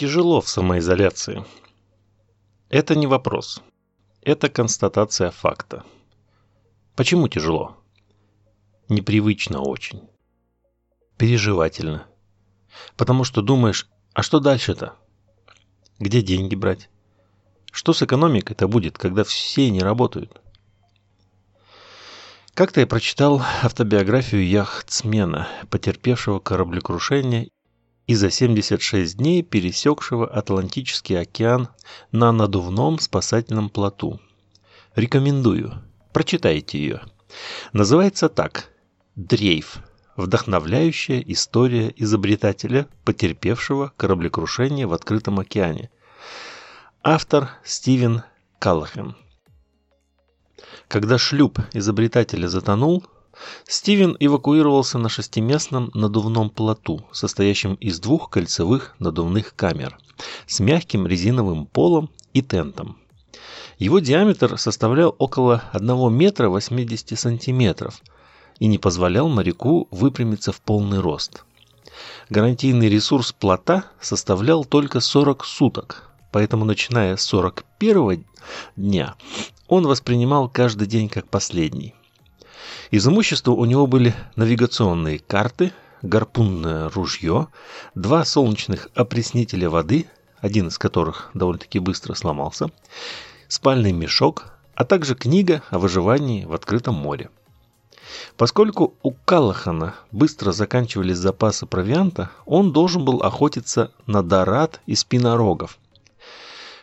Тяжело в самоизоляции. Это не вопрос. Это констатация факта. Почему тяжело? Непривычно очень. Переживательно. Потому что думаешь, а что дальше-то? Где деньги брать? Что с экономикой-то будет, когда все не работают? Как-то я прочитал автобиографию яхтсмена, потерпевшего кораблекрушение и за 76 дней пересекшего Атлантический океан на надувном спасательном плоту. Рекомендую. Прочитайте ее. Называется так. «Дрейф. Вдохновляющая история изобретателя, потерпевшего кораблекрушение в открытом океане». Автор Стивен Каллахан. Когда шлюп изобретателя затонул, Стивен эвакуировался на шестиместном надувном плоту, состоящем из двух кольцевых надувных камер с мягким резиновым полом и тентом. Его диаметр составлял около 1 метра 80 сантиметров и не позволял моряку выпрямиться в полный рост. Гарантийный ресурс плота составлял только 40 суток, поэтому начиная с 41 дня он воспринимал каждый день как последний. Из имущества у него были навигационные карты, гарпунное ружье, два солнечных опреснителя воды, один из которых довольно-таки быстро сломался, спальный мешок, а также книга о выживании в открытом море. Поскольку у Каллахана быстро заканчивались запасы провианта, он должен был охотиться на дорад и спинорогов.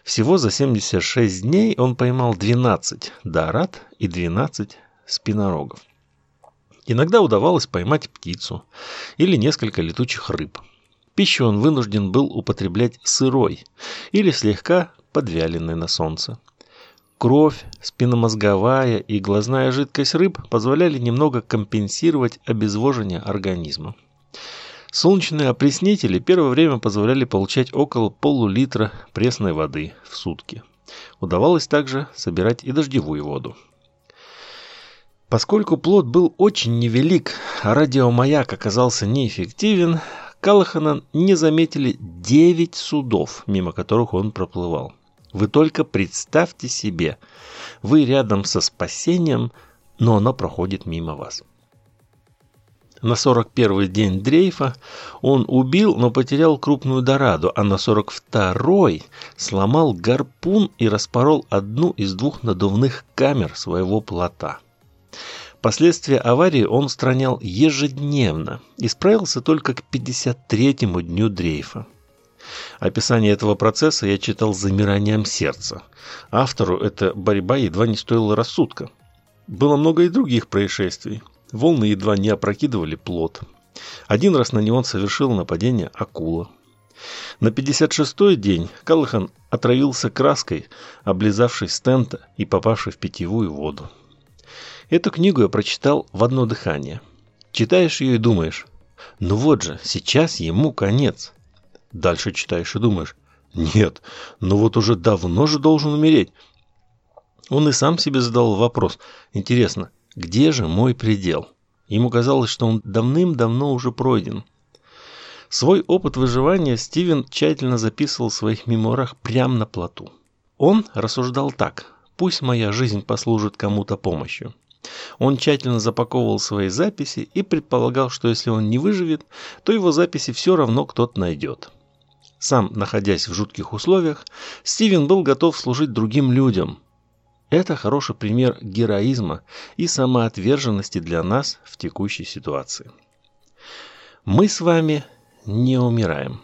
Всего за 76 дней он поймал 12 дорад и 12 спинорогов. Иногда удавалось поймать птицу или несколько летучих рыб. Пищу он вынужден был употреблять сырой или слегка подвяленной на солнце. Кровь, спинномозговая и глазная жидкость рыб позволяли немного компенсировать обезвоживание организма. Солнечные опреснители первое время позволяли получать около полулитра пресной воды в сутки. Удавалось также собирать и дождевую воду. Поскольку плод был очень невелик, а радиомаяк оказался неэффективен, Калахана не заметили 9 судов, мимо которых он проплывал. Вы только представьте себе, вы рядом со спасением, но оно проходит мимо вас. На 41-й день дрейфа он убил, но потерял крупную дораду, а на 42-й сломал гарпун и распорол одну из двух надувных камер своего плота. Последствия аварии он устранял ежедневно и справился только к 53-му дню дрейфа. Описание этого процесса я читал с замиранием сердца. Автору эта борьба едва не стоила рассудка. Было много и других происшествий. Волны едва не опрокидывали плот. Один раз на него совершил нападение акула. На 56-й день Калахан отравился краской, облизавшей стента и попавшей в питьевую воду. Эту книгу я прочитал в одно дыхание. Читаешь ее и думаешь, ну вот же, сейчас ему конец. Дальше читаешь и думаешь, нет, ну вот уже давно же должен умереть. Он и сам себе задал вопрос, интересно, где же мой предел? Ему казалось, что он давным-давно уже пройден. Свой опыт выживания Стивен тщательно записывал в своих мемуарах прямо на плоту. Он рассуждал так, пусть моя жизнь послужит кому-то помощью. Он тщательно запаковывал свои записи и предполагал, что если он не выживет, то его записи все равно кто-то найдет. Сам, находясь в жутких условиях, Стивен был готов служить другим людям. Это хороший пример героизма и самоотверженности для нас в текущей ситуации. Мы с вами не умираем.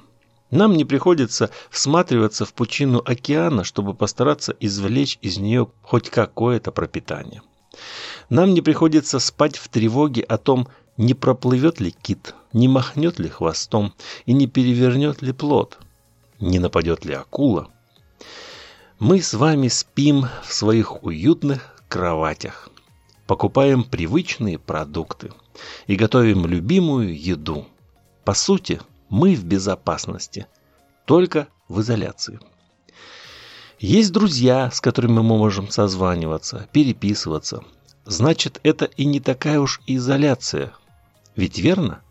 Нам не приходится всматриваться в пучину океана, чтобы постараться извлечь из нее хоть какое-то пропитание. Нам не приходится спать в тревоге о том, не проплывет ли кит, не махнет ли хвостом и не перевернет ли плод, не нападет ли акула. Мы с вами спим в своих уютных кроватях, покупаем привычные продукты и готовим любимую еду. По сути, мы в безопасности, только в изоляции. Есть друзья, с которыми мы можем созваниваться, переписываться, значит, это и не такая уж изоляция. Ведь верно?